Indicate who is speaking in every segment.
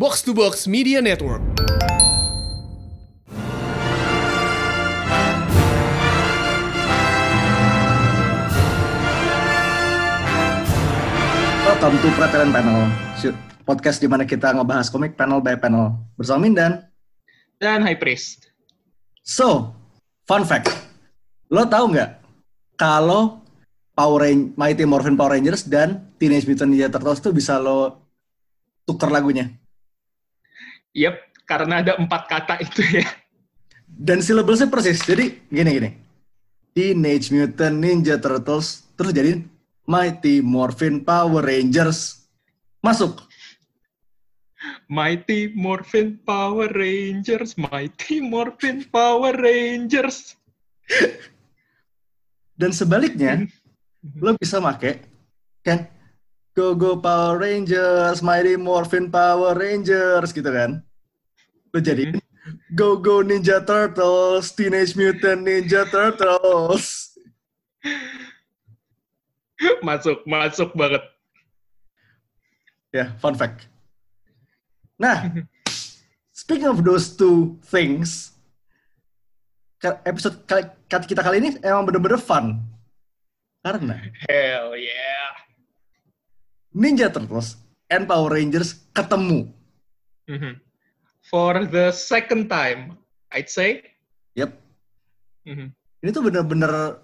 Speaker 1: Box to Box Media Network.
Speaker 2: Welcome to Pretelan Panel, podcast di mana kita ngebahas komik panel by panel bersama Mindan.
Speaker 3: dan High Priest.
Speaker 2: So, fun fact, lo tahu nggak kalau Power Rangers, Mighty Morphin Power Rangers dan Teenage Mutant Ninja Turtles itu bisa lo tuker lagunya
Speaker 3: Yep, karena ada empat kata itu ya.
Speaker 2: dan syllablesnya persis. Jadi gini gini, Teenage Mutant Ninja Turtles terus jadi Mighty Morphin Power Rangers masuk.
Speaker 3: Mighty Morphin Power Rangers, Mighty Morphin Power Rangers.
Speaker 2: Dan sebaliknya, lo bisa make kan Go Go Power Rangers, Mighty Morphin Power Rangers gitu kan. Lo jadi Go Go Ninja Turtles, Teenage Mutant Ninja Turtles.
Speaker 3: Masuk, masuk banget.
Speaker 2: Ya, fun fact. Nah, speaking of those two things, episode kita kali ini emang bener-bener fun. Karena
Speaker 3: Hell yeah.
Speaker 2: Ninja Turtles and Power Rangers ketemu.
Speaker 3: Mhm. For the second time, I'd say.
Speaker 2: Yep,
Speaker 3: Mhm.
Speaker 2: ini tuh bener-bener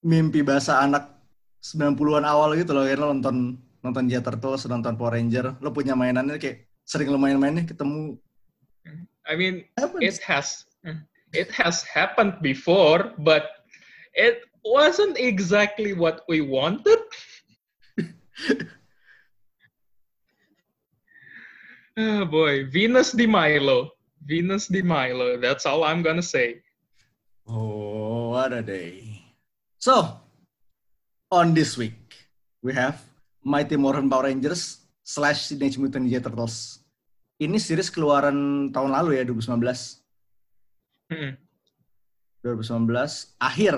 Speaker 2: mimpi bahasa anak 90-an awal gitu loh. Kayak lo nonton nonton Ninja Turtles, nonton Power Ranger, lo punya mainannya kayak sering lo main-mainnya ketemu.
Speaker 3: I mean,
Speaker 2: Apa?
Speaker 3: it has it has happened before, but it wasn't exactly what we wanted. oh boy, Venus di Milo. Venus di Milo. That's all I'm gonna say.
Speaker 2: Oh, what a day. So, on this week, we have Mighty Morphin Power Rangers slash Teenage Mutant Ninja Turtles. Ini series keluaran tahun lalu ya, 2019.
Speaker 3: Hmm.
Speaker 2: 2019, akhir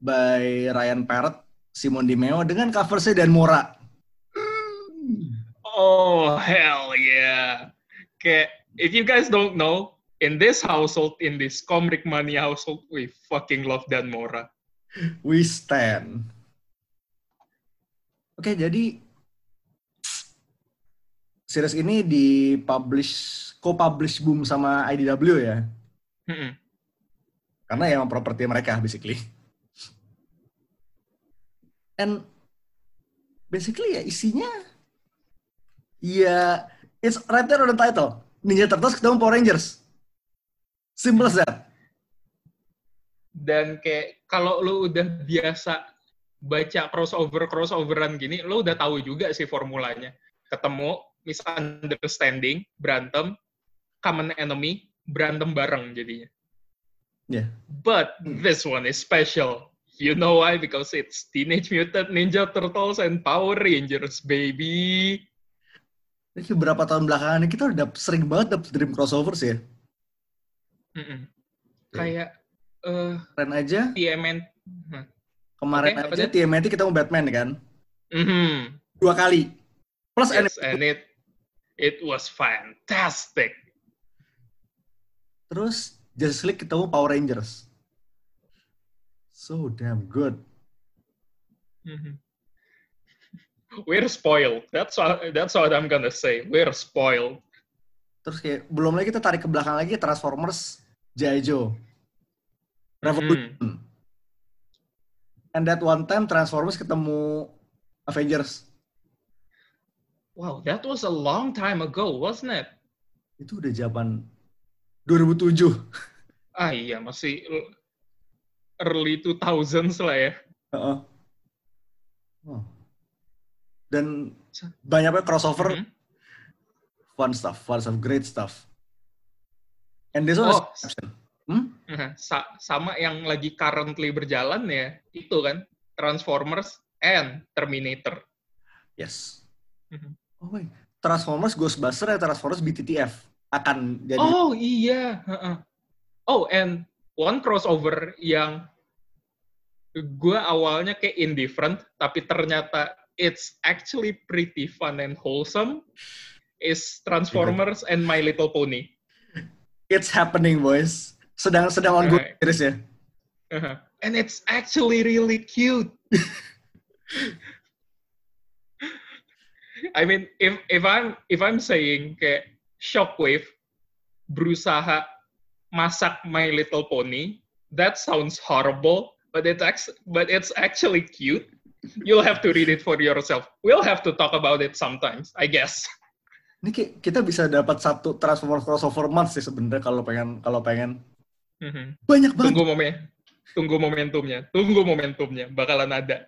Speaker 2: by Ryan Parrott, Simon Dimeo dengan cover saya dan Mora.
Speaker 3: Oh hell yeah! Okay, if you guys don't know, in this household, in this Comric Money household, we fucking love Dan Mora.
Speaker 2: We stand. Oke, jadi series ini dipublish, co-publish Boom sama IDW ya.
Speaker 3: Hmm.
Speaker 2: Karena ya emang properti mereka basically. And basically ya isinya ya it's right there on the title. Ninja Turtles ketemu Power Rangers. Simple as that.
Speaker 3: dan kayak kalau lu udah biasa baca crossover crossoveran gini lu udah tahu juga sih formulanya ketemu misunderstanding berantem common enemy berantem bareng jadinya
Speaker 2: Ya.
Speaker 3: but this one is special you know why because it's Teenage Mutant Ninja Turtles and Power Rangers baby
Speaker 2: Ini beberapa tahun belakangan ini kita udah sering banget dapet dream crossovers ya.
Speaker 3: Mm-mm. kayak eh
Speaker 2: Keren aja.
Speaker 3: TMN
Speaker 2: Kemarin
Speaker 3: Oke, apa
Speaker 2: aja? TMNT ketemu Batman kan.
Speaker 3: Mhm.
Speaker 2: Dua kali. Plus
Speaker 3: Yes,
Speaker 2: anime.
Speaker 3: and it it was fantastic
Speaker 2: Terus Justice League ketemu Power Rangers. So damn good.
Speaker 3: Mhm. We're spoiled. That's what, that's what I'm gonna say. We're spoiled.
Speaker 2: Terus kayak belum lagi kita tarik ke belakang lagi Transformers. Joe. Revolution. And that one time Transformers ketemu Avengers.
Speaker 3: Wow, that was a long time ago, wasn't it?
Speaker 2: Itu udah zaman 2007.
Speaker 3: Ah iya, masih early 2000s lah ya.
Speaker 2: Heeh. Oh. Dan banyaknya crossover,
Speaker 3: Mhm.
Speaker 2: fun stuff, fun stuff, great stuff. And this one is
Speaker 3: Oh.
Speaker 2: exception. Hmm?
Speaker 3: Nah, sa- sama yang lagi currently berjalan ya, itu kan Transformers and Terminator.
Speaker 2: Yes.
Speaker 3: Mhm.
Speaker 2: Oh wait, Transformers Ghostbuster ya Transformers BTTF akan jadi
Speaker 3: Oh iya. heeh. Oh, and one crossover yang gue awalnya kayak indifferent, tapi ternyata it's actually pretty fun and wholesome. is Transformers and My Little Pony.
Speaker 2: It's happening, boys. Sedang sedang on good series ya.
Speaker 3: Uh-huh. And it's actually really cute. I mean, if if I'm if I'm saying kayak Shockwave berusaha masak My Little Pony, that sounds horrible, but it's but it's actually cute. You'll have to read it for yourself. We'll have to talk about it sometimes, I guess.
Speaker 2: Ini ki- kita bisa dapat satu Transformers crossover month sih sebenarnya kalau pengen kalau pengen.
Speaker 3: Mhm.
Speaker 2: Banyak banget.
Speaker 3: Tunggu momen, tunggu momentumnya, tunggu momentumnya, bakalan ada.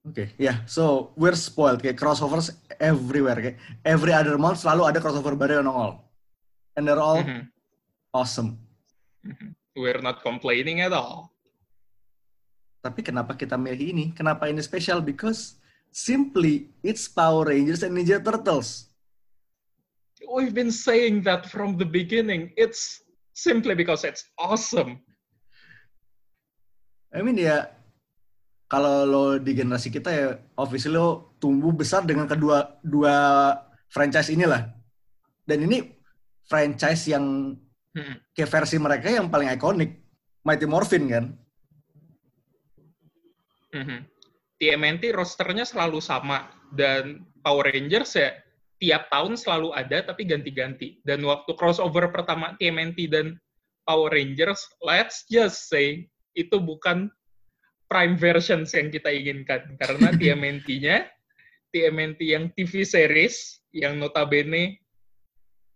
Speaker 2: Oke, ya. So, we're spoiled. Kayak crossovers everywhere. Kayak every other month selalu ada crossover baru yang nongol. And they're all
Speaker 3: Mhm.
Speaker 2: awesome.
Speaker 3: Mhm. We're not complaining at all.
Speaker 2: Tapi kenapa kita milih ini? Kenapa ini spesial? Because simply it's Power Rangers and Ninja Turtles.
Speaker 3: We've been saying that from the beginning. It's simply because it's awesome.
Speaker 2: I mean ya, kalau lo di generasi kita ya, obviously lo tumbuh besar dengan kedua dua franchise inilah. Dan ini franchise yang
Speaker 3: Mhm.
Speaker 2: kayak versi mereka yang paling ikonik. Mighty Morphin kan?
Speaker 3: Mhm. TMNT rosternya selalu sama dan Power Rangers ya tiap tahun selalu ada tapi ganti-ganti. Dan waktu crossover pertama TMNT dan Power Rangers, let's just say itu bukan prime versions yang kita inginkan karena TMNT-nya TMNT yang TV series yang notabene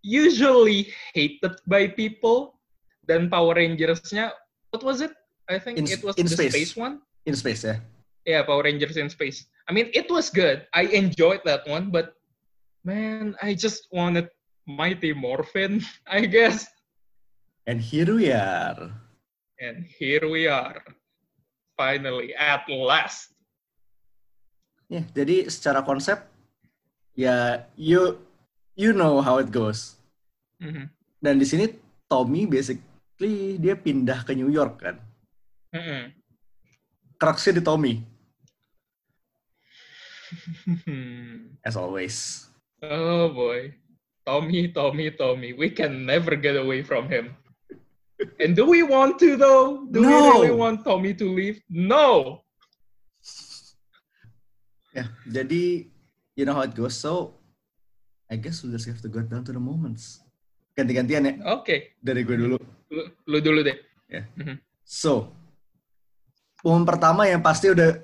Speaker 3: usually hated by people dan Power Rangers-nya what was it? I think
Speaker 2: In-
Speaker 3: it was the
Speaker 2: space.
Speaker 3: space one.
Speaker 2: In space ya.
Speaker 3: Yeah, Power Rangers in Space. I mean, it was good. I enjoyed that one, but man, I just wanted Mighty Morphin, I guess.
Speaker 2: And here we are.
Speaker 3: And here we are. Finally, at last.
Speaker 2: Ya, jadi secara konsep ya you you know how it goes.
Speaker 3: Mhm.
Speaker 2: Dan di sini Tommy basically dia pindah ke New York kan.
Speaker 3: Mhm.
Speaker 2: Cruxnya di Tommy
Speaker 3: Hmm.
Speaker 2: as always.
Speaker 3: oh boy. Tommy, Tommy, Tommy. We can never get away from him. And do we want to though? Do we
Speaker 2: No.
Speaker 3: really want Tommy to leave? No.
Speaker 2: Ya, jadi you know how it goes. So I guess we just have to go down to the moments. Ganti-gantian ya
Speaker 3: Oke.
Speaker 2: dari gue dulu.
Speaker 3: Lu, lu dulu deh.
Speaker 2: So, momen pertama yang pasti udah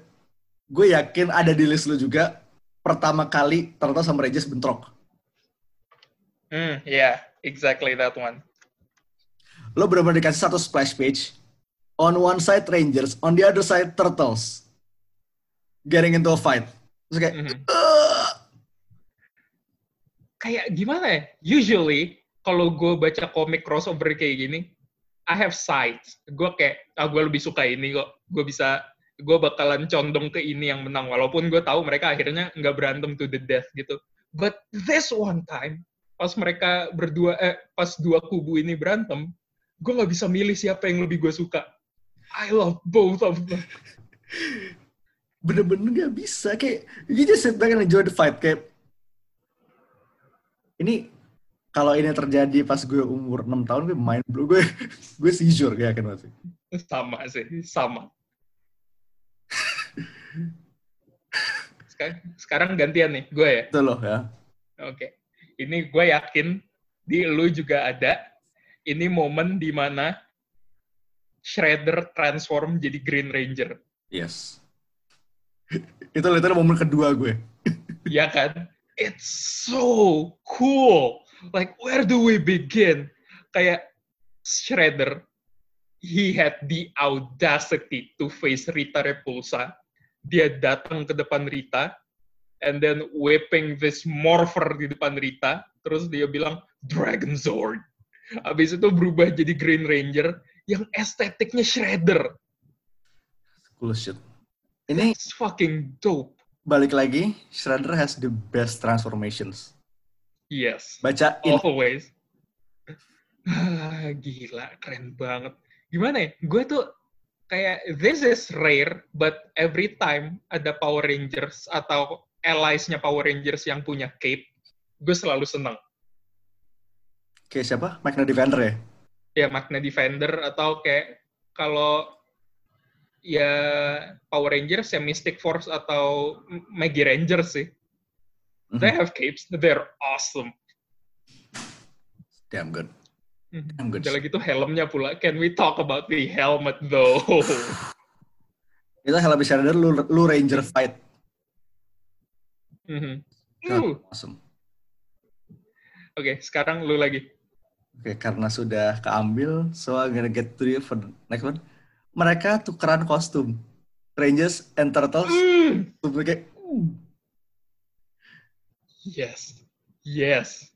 Speaker 2: gue yakin ada di list lu juga. Pertama kali Turtle sama Regis bentrok.
Speaker 3: Hmm, yeah, exactly that one.
Speaker 2: Lo benar-benar dikasih satu splash page. On one side Rangers, on the other side Turtles. Getting into a fight. Terus kayak,
Speaker 3: Mhm.
Speaker 2: "Ugh."
Speaker 3: Kayak gimana ya? Usually, kalau gue baca komik crossover kayak gini, I have sides. Gue kayak, ah gue lebih suka ini kok. Gue bisa, gue bakalan condong ke ini yang menang. Walaupun gue tahu mereka akhirnya nggak berantem to the death gitu. But this one time, pas mereka berdua, eh, pas dua kubu ini berantem, gue nggak bisa milih siapa yang lebih gue suka. I love both of them.
Speaker 2: bener-bener gak bisa. Kayak, you just sit back and enjoy the fight. Kayak, ini kalau ini terjadi pas gue umur 6 tahun, gue main blow. Gue, gue seizure kayak yakin banget sih.
Speaker 3: Sama sih, sama. Sekarang, sekarang gantian nih, gue ya.
Speaker 2: Itu loh ya.
Speaker 3: Oke. Ini gue yakin di lu juga ada. Ini momen di mana Shredder transform jadi Green Ranger.
Speaker 2: Yes. Itu literal momen kedua gue.
Speaker 3: Ya kan? It's so cool. Like, where do we begin? Kayak Shredder, he had the audacity to face Rita Repulsa. Dia datang ke depan Rita, and then whipping this morpher di depan Rita. Terus dia bilang, Dragon Zord. Habis itu berubah jadi Green Ranger yang estetiknya Shredder.
Speaker 2: Cool shit. Ini
Speaker 3: It's fucking dope.
Speaker 2: balik lagi, Shredder has the best transformations.
Speaker 3: Yes.
Speaker 2: Baca
Speaker 3: Always. Ah, gila, keren banget. Gimana ya? Gue tuh kayak this is rare, but every time ada Power Rangers atau allies-nya Power Rangers yang punya cape, gue selalu seneng.
Speaker 2: Kayak siapa? Magna Defender ya?
Speaker 3: Ya Magna Defender atau kayak kalau ya Power Rangers ya Mystic Force atau Maggie Rangers sih. They
Speaker 2: Mhm.
Speaker 3: have capes, they're awesome.
Speaker 2: Damn good. Damn good.
Speaker 3: Udah lagi tuh helmnya pula. Can we talk about the helmet though?
Speaker 2: Itu Helm Shredder lu, lu Ranger fight.
Speaker 3: Mhm.
Speaker 2: God, awesome.
Speaker 3: Oke, sekarang lu lagi.
Speaker 2: Oke, karena sudah keambil, so I'm gonna get to you for the next one. Mereka tukeran kostum. Rangers and Turtles.
Speaker 3: Mm.
Speaker 2: Tuh kayak,
Speaker 3: Yes. Yes.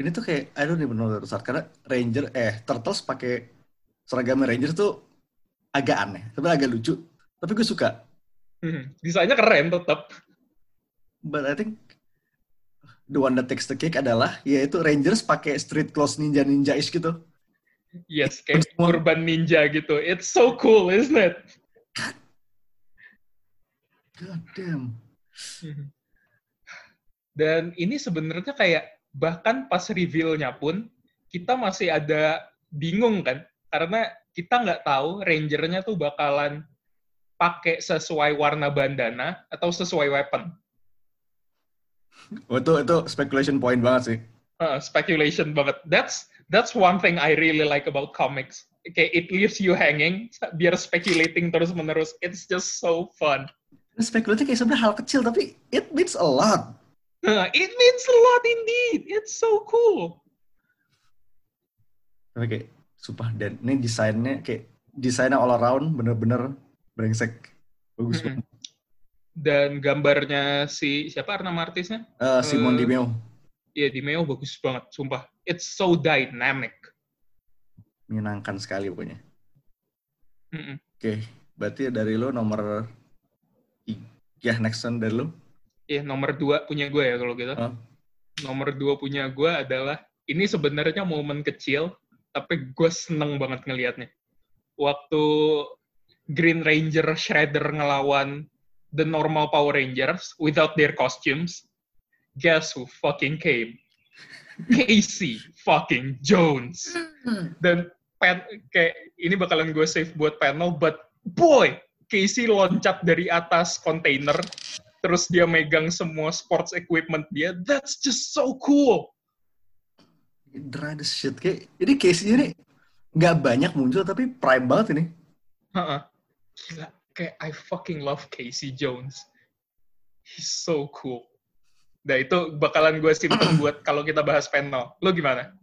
Speaker 2: ini tuh kayak, I don't even know the start. Karena Ranger, eh, Turtles pakai seragam Rangers tuh agak aneh. Tapi agak lucu. Tapi gue suka.
Speaker 3: Mhm. Desainnya keren tetap.
Speaker 2: But I think the one that takes the cake adalah yaitu Rangers pakai street clothes ninja-ninja ish gitu.
Speaker 3: Yes, kayak urban ninja gitu. It's so cool, isn't it?
Speaker 2: God damn.
Speaker 3: Mhm. Dan ini sebenarnya kayak bahkan pas reveal-nya pun kita masih ada bingung kan karena kita nggak tahu rangernya tuh bakalan pakai sesuai warna bandana atau sesuai weapon.
Speaker 2: Oh, itu, itu speculation point banget sih.
Speaker 3: Uh, speculation banget. That's that's one thing I really like about comics. Kayak it leaves you hanging biar speculating terus menerus. It's just so fun.
Speaker 2: Spekulasi kayak sebenarnya hal kecil tapi it means a lot.
Speaker 3: Uh, it means a lot indeed. It's so cool.
Speaker 2: Tapi kayak sumpah dan ini desainnya kayak desainnya all around bener-bener brengsek. Bagus
Speaker 3: Mm-mm.
Speaker 2: banget.
Speaker 3: Dan gambarnya si siapa nama artisnya?
Speaker 2: Eh, Simon
Speaker 3: Eh,
Speaker 2: Di Meo
Speaker 3: Iya di Meo bagus banget, sumpah. It's so dynamic.
Speaker 2: menyenangkan sekali pokoknya.
Speaker 3: Mm-mm.
Speaker 2: Oke, berarti dari lo nomor tiga next one dari lo.
Speaker 3: Iya nomor dua punya gue ya kalau gitu.
Speaker 2: Oh.
Speaker 3: Nomor dua punya gue adalah ini sebenarnya momen kecil, tapi gue seneng banget ngelihatnya. Waktu Green Ranger Shredder ngelawan the normal Power Rangers without their costumes, guess who fucking came? Casey fucking Jones. Dan pen, kayak ini bakalan gue save buat panel, but boy, Casey loncat dari atas kontainer, terus dia megang semua sports equipment dia. That's just so cool.
Speaker 2: Dry shit kayak ini case ini nggak banyak muncul tapi prime banget ini.
Speaker 3: Heeh. Gila, kayak I fucking love Casey Jones. He's so cool. Nah itu bakalan gue simpen buat kalau kita bahas panel. Lo gimana?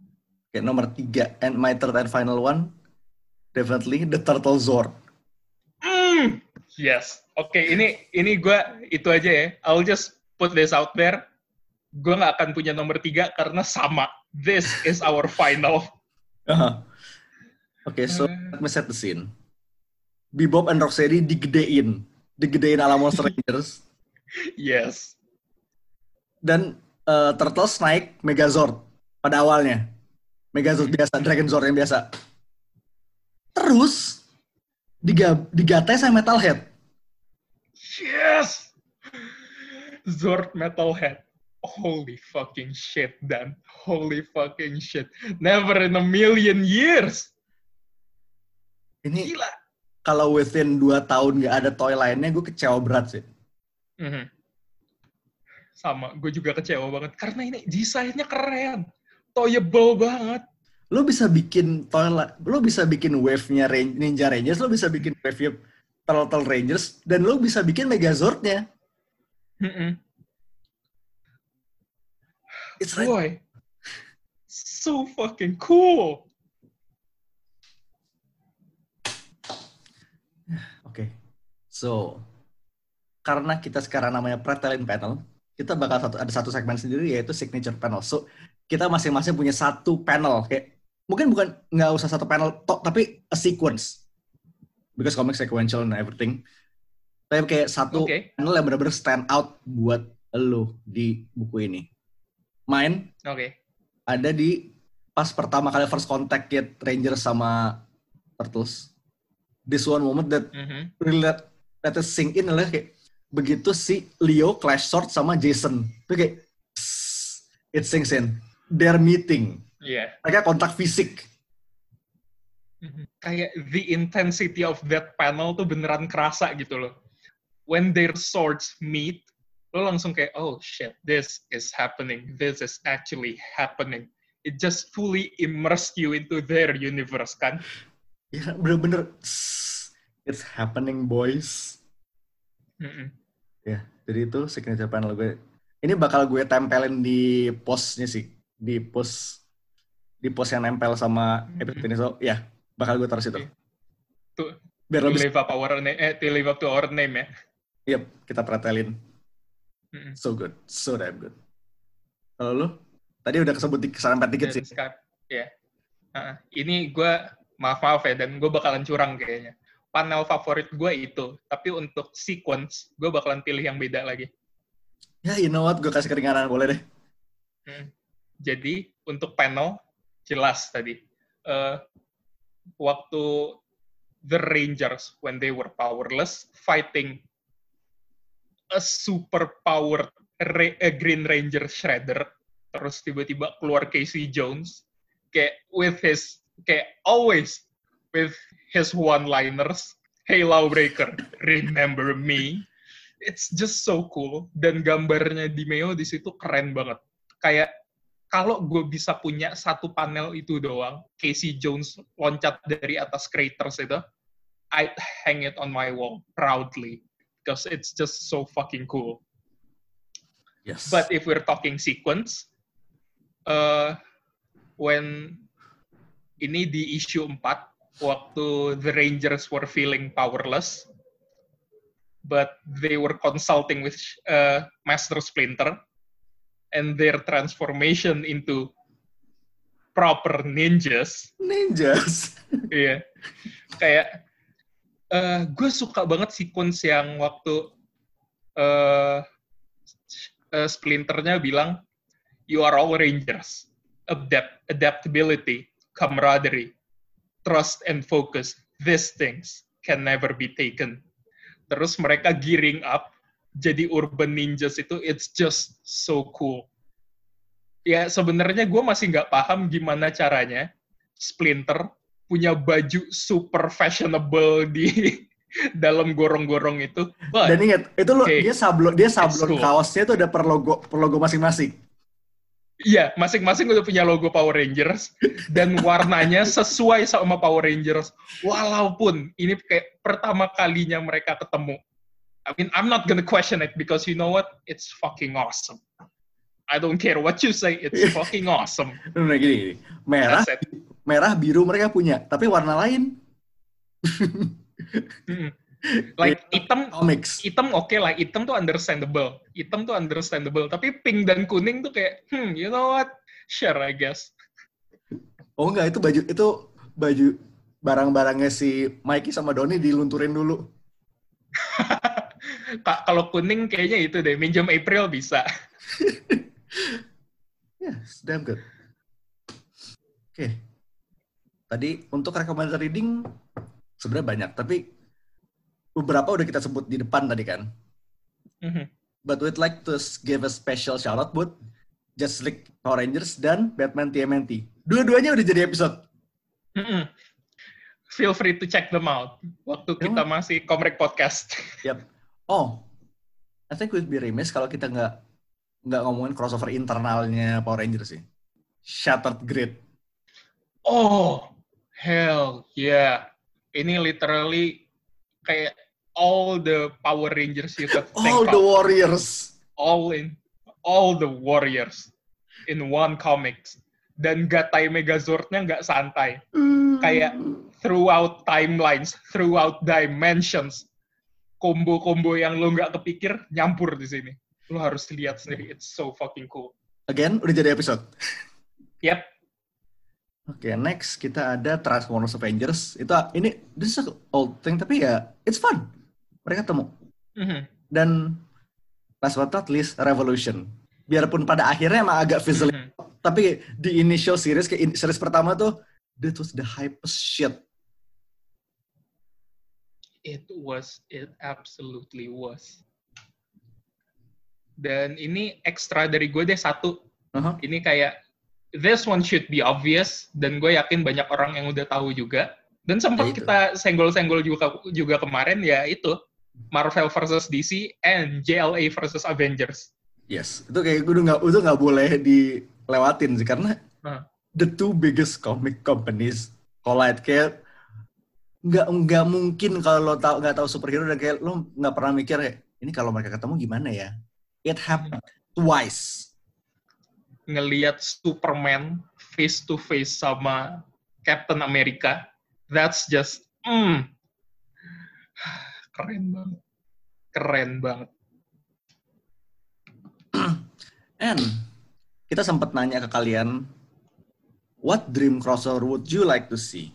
Speaker 2: Kayak nomor tiga and my third and final one definitely the Turtle Zord.
Speaker 3: Mm, yes. Oke, ini ini gue itu aja ya. I'll just put this out there. Gue nggak akan punya nomor tiga karena sama. This is our final.
Speaker 2: Aha. Oke, so
Speaker 3: Eh.
Speaker 2: let me set the scene. Bebop and Rocksteady digedein, digedein ala Monster Rangers,
Speaker 3: Yes.
Speaker 2: dan eh, Turtles naik Megazord pada awalnya. Megazord biasa, Dragon Zord yang biasa. Terus diga digatai sama Metalhead.
Speaker 3: Yes. Zord Metalhead. Holy fucking shit, Dan. Holy fucking shit. Never in a million years.
Speaker 2: Ini
Speaker 3: Gila.
Speaker 2: kalau within 2 tahun nggak ada toy lainnya, gue kecewa berat sih.
Speaker 3: Mhm. Sama, gue juga kecewa banget. Karena ini desainnya keren. Toyable banget.
Speaker 2: Lo bisa bikin toy, la- lo bisa bikin wave-nya Ninja Rangers, lo bisa bikin wave-nya Turtle Rangers, dan lo bisa bikin Megazord-nya.
Speaker 3: Mhm.
Speaker 2: It's right.
Speaker 3: Boy. So fucking cool.
Speaker 2: Oke. So, karena kita sekarang namanya Pretelin Panel, kita bakal satu, ada satu segmen sendiri yaitu signature panel. So, kita masing-masing punya satu panel kayak mungkin bukan nggak usah satu panel tok tapi a sequence. Because comic sequential and everything. Tapi kayak satu
Speaker 3: Oke.
Speaker 2: panel yang benar-benar stand out buat lo di buku ini. Mine
Speaker 3: Oke.
Speaker 2: ada di pas pertama kali first contact Kid Ranger sama Turtles. This one moment that
Speaker 3: Mhm.
Speaker 2: really let, let us sink in adalah kayak begitu si Leo clash sword sama Jason. Itu kayak it sinks in. They're meeting.
Speaker 3: Iya.
Speaker 2: Mereka kontak fisik.
Speaker 3: Mhm. Kayak the intensity of that panel tuh beneran kerasa gitu loh. When their swords meet, lo langsung kayak, oh shit, this is happening. This is actually happening. It just fully immersed you into their universe kan.
Speaker 2: Ya bener-bener "Tss, it's happening boys.
Speaker 3: Mm-mm.
Speaker 2: Ya, jadi itu signature panel gue. Ini bakal gue tempelin di postnya sih, di post di post yang nempel sama episode ini so, ya bakal gue taruh situ.
Speaker 3: Tuh,
Speaker 2: Biar
Speaker 3: to
Speaker 2: lebih,
Speaker 3: live up our name, eh, to live up to our name ya.
Speaker 2: yep, kita pretelin.
Speaker 3: Mm-mm.
Speaker 2: So good, so damn good. Kalau lu? Tadi udah kesebut di empat dikit
Speaker 3: Dan
Speaker 2: sih.
Speaker 3: sekarang, ya. Ah, ini gue maaf maaf ya, dan gue bakalan curang kayaknya. Panel favorit gue itu, tapi untuk sequence gue bakalan pilih yang beda lagi.
Speaker 2: Ya, you know what? Gue kasih keringanan, boleh deh.
Speaker 3: Hmm. Jadi untuk panel jelas tadi Eh, waktu the Rangers when they were powerless fighting a super eh, Green Ranger Shredder terus tiba-tiba keluar Casey Jones kayak with his kayak always with his one-liners Hey Lawbreaker, remember me? It's just so cool dan gambarnya di Meo di situ keren banget. Kayak kalau gue bisa punya satu panel itu doang, Casey Jones loncat dari atas craters itu, I'd hang it on my wall proudly because it's just so fucking cool.
Speaker 2: Yes.
Speaker 3: But if we're talking sequence, uh, when ini di issue 4, waktu the Rangers were feeling powerless, but they were consulting with uh, Master Splinter, and their transformation into proper ninjas,
Speaker 2: Ninjas.
Speaker 3: Iya. Kayak eh gue suka banget sequence yang waktu eh eh, Splinternya bilang you are all rangers. Adapt adaptability, camaraderie, trust and focus. These things can never be taken. Terus mereka gearing up jadi urban ninjas itu it's just so cool. Ya sebenarnya gue masih nggak paham gimana caranya Splinter punya baju super fashionable di dalam gorong-gorong itu. But,
Speaker 2: Dan ingat, itu lo
Speaker 3: Oke.
Speaker 2: dia sablon dia sablon
Speaker 3: cool.
Speaker 2: kaosnya tuh ada per logo per logo masing-masing.
Speaker 3: iya, masing-masing udah punya logo Power Rangers dan warnanya sesuai sama Power Rangers. Walaupun ini kayak pertama kalinya mereka ketemu. I mean, I'm not gonna question it because you know what? It's fucking awesome. I don't care what you say, it's fucking awesome.
Speaker 2: Nah, gini, gini. Merah, merah, biru mereka punya, tapi warna lain
Speaker 3: Mm. Like hitam
Speaker 2: comics.
Speaker 3: hitam oke lah, hitam tuh understandable. Hitam tuh understandable, tapi pink dan kuning tuh kayak, hmm, you know what? Sure, I guess.
Speaker 2: Oh enggak, itu baju itu baju barang-barangnya si Mikey sama Doni dilunturin dulu.
Speaker 3: Ka- Kalau kuning kayaknya itu deh, minjem April bisa.
Speaker 2: Yes, damn good. Oke. Tadi untuk recommended reading sebenarnya banyak, tapi beberapa udah kita sebut di depan tadi kan.
Speaker 3: Mhm.
Speaker 2: But we'd like to give a special shout out buat Just League Power Rangers dan Batman TMNT. Dua-duanya udah jadi episode.
Speaker 3: Mm-mm. Feel free to check them out. Waktu kita
Speaker 2: Emang?
Speaker 3: masih Komrek Podcast.
Speaker 2: Yep. Oh, I think we'd be remiss kalau kita nggak nggak ngomongin crossover internalnya Power Rangers sih. Shattered Grid.
Speaker 3: Oh, hell yeah. Ini literally kayak all the Power Rangers you could think
Speaker 2: All the. Warriors.
Speaker 3: all in all the warriors in one comics dan Gatai Megazord-nya nggak santai Kayak- throughout timelines throughout dimensions combo-combo yang lo nggak kepikir nyampur di sini lo harus lihat sendiri it's so fucking cool
Speaker 2: Again, udah jadi episode.
Speaker 3: yep
Speaker 2: Oke, next kita ada Transformers Avengers. Itu ini this is a old thing tapi ya it's fun. Mereka ketemu.
Speaker 3: Mhm.
Speaker 2: Dan last but not least Revolution. Biarpun pada akhirnya emang agak fizzling,
Speaker 3: Mhm.
Speaker 2: tapi di initial series in- series pertama tuh that was the hypest shit.
Speaker 3: It was, it absolutely was. Dan ini ekstra dari gue deh satu.
Speaker 2: Aha.
Speaker 3: Ini kayak this one should be obvious dan gue yakin banyak orang yang udah tahu juga. Dan sempat
Speaker 2: Ya
Speaker 3: kita senggol-senggol juga juga kemarin ya itu Marvel versus DC and JLA versus Avengers.
Speaker 2: Yes, itu kayak gue udah nggak itu nggak boleh dilewatin sih karena
Speaker 3: Hah.
Speaker 2: the two biggest comic companies collide kayak nggak nggak mungkin kalau lo tau nggak tahu superhero dan kayak lo nggak pernah mikir ya ini kalau mereka ketemu gimana ya? It happened twice.
Speaker 3: Ngeliat Superman face to face sama Captain America, that's just mm, keren banget, keren banget.
Speaker 2: And kita sempat nanya ke kalian, what dream crossover would you like to see?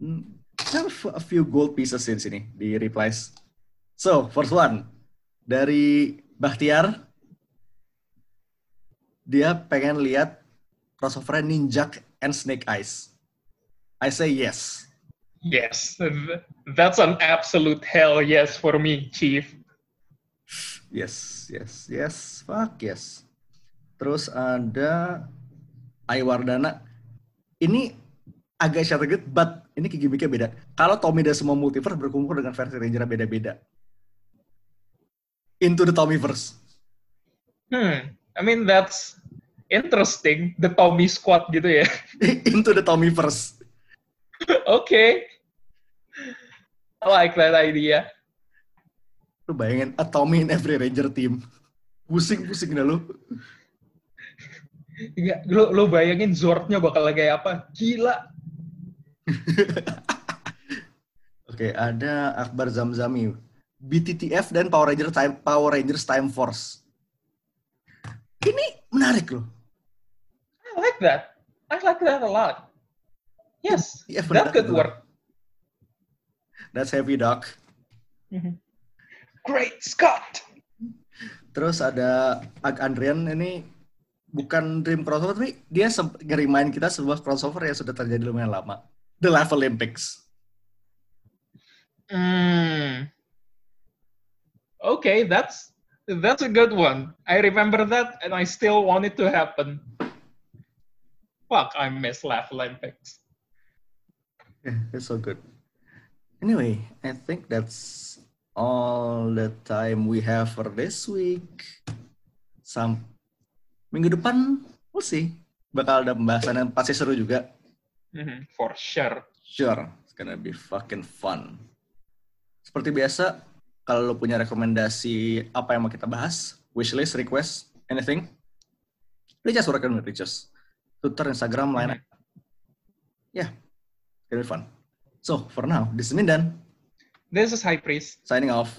Speaker 2: Hmm, Are a few gold pieces di sini di replies. So, first one dari Bahtiar, dia pengen lihat crossover Ninjak and Snake Eyes. I say yes.
Speaker 3: Yes, that's an absolute hell yes for me, Chief.
Speaker 2: Yes, yes, yes, fuck yes. Terus ada Aiwardana. Ini agak shortcut, but ini gimmicknya beda. Kalau Tommy dan semua multiverse berkumpul dengan versi Ranger beda-beda. Into the Tommyverse.
Speaker 3: Hmm, I mean that's interesting. The Tommy Squad gitu ya.
Speaker 2: Into the Tommyverse.
Speaker 3: okay. I like that idea.
Speaker 2: Lu bayangin, a Tommy in every Ranger team. Pusing-pusing dah lu.
Speaker 3: Nggak, lu, lu bayangin Zordnya bakal kayak apa? Gila.
Speaker 2: Oke, ada Akbar Zamzami. BTTF dan Power Rangers Time Power Rangers Time Force. Ini menarik loh.
Speaker 3: I like that. I like that a lot. Yes,
Speaker 2: Iya, benar.
Speaker 3: that could work.
Speaker 2: That's heavy, Doc.
Speaker 3: Great Scott.
Speaker 2: Terus ada Ag Andrian ini bukan dream crossover tapi dia ngerimain kita sebuah crossover yang sudah terjadi lumayan lama. The Life Olympics.
Speaker 3: Hmm. Okay, that's that's a good one. I remember that, and I still want it to happen. Fuck, I miss Laugh Olympics.
Speaker 2: Yeah, it's so good. Anyway, I think that's all the time we have for this week. Sam minggu depan we'll see. Bakal ada pembahasan yang pasti seru juga.
Speaker 3: Mhm, For sure.
Speaker 2: Sure, it's gonna be fucking fun. Seperti biasa, kalau lo punya rekomendasi apa yang mau kita bahas, wishlist, request, anything, reach us recommend reach us. Twitter, Instagram, lain. Yeah, it's gonna be fun. So, for now, this is Mindan,
Speaker 3: This is High Priest.
Speaker 2: signing off,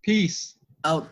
Speaker 3: Peace.
Speaker 2: out.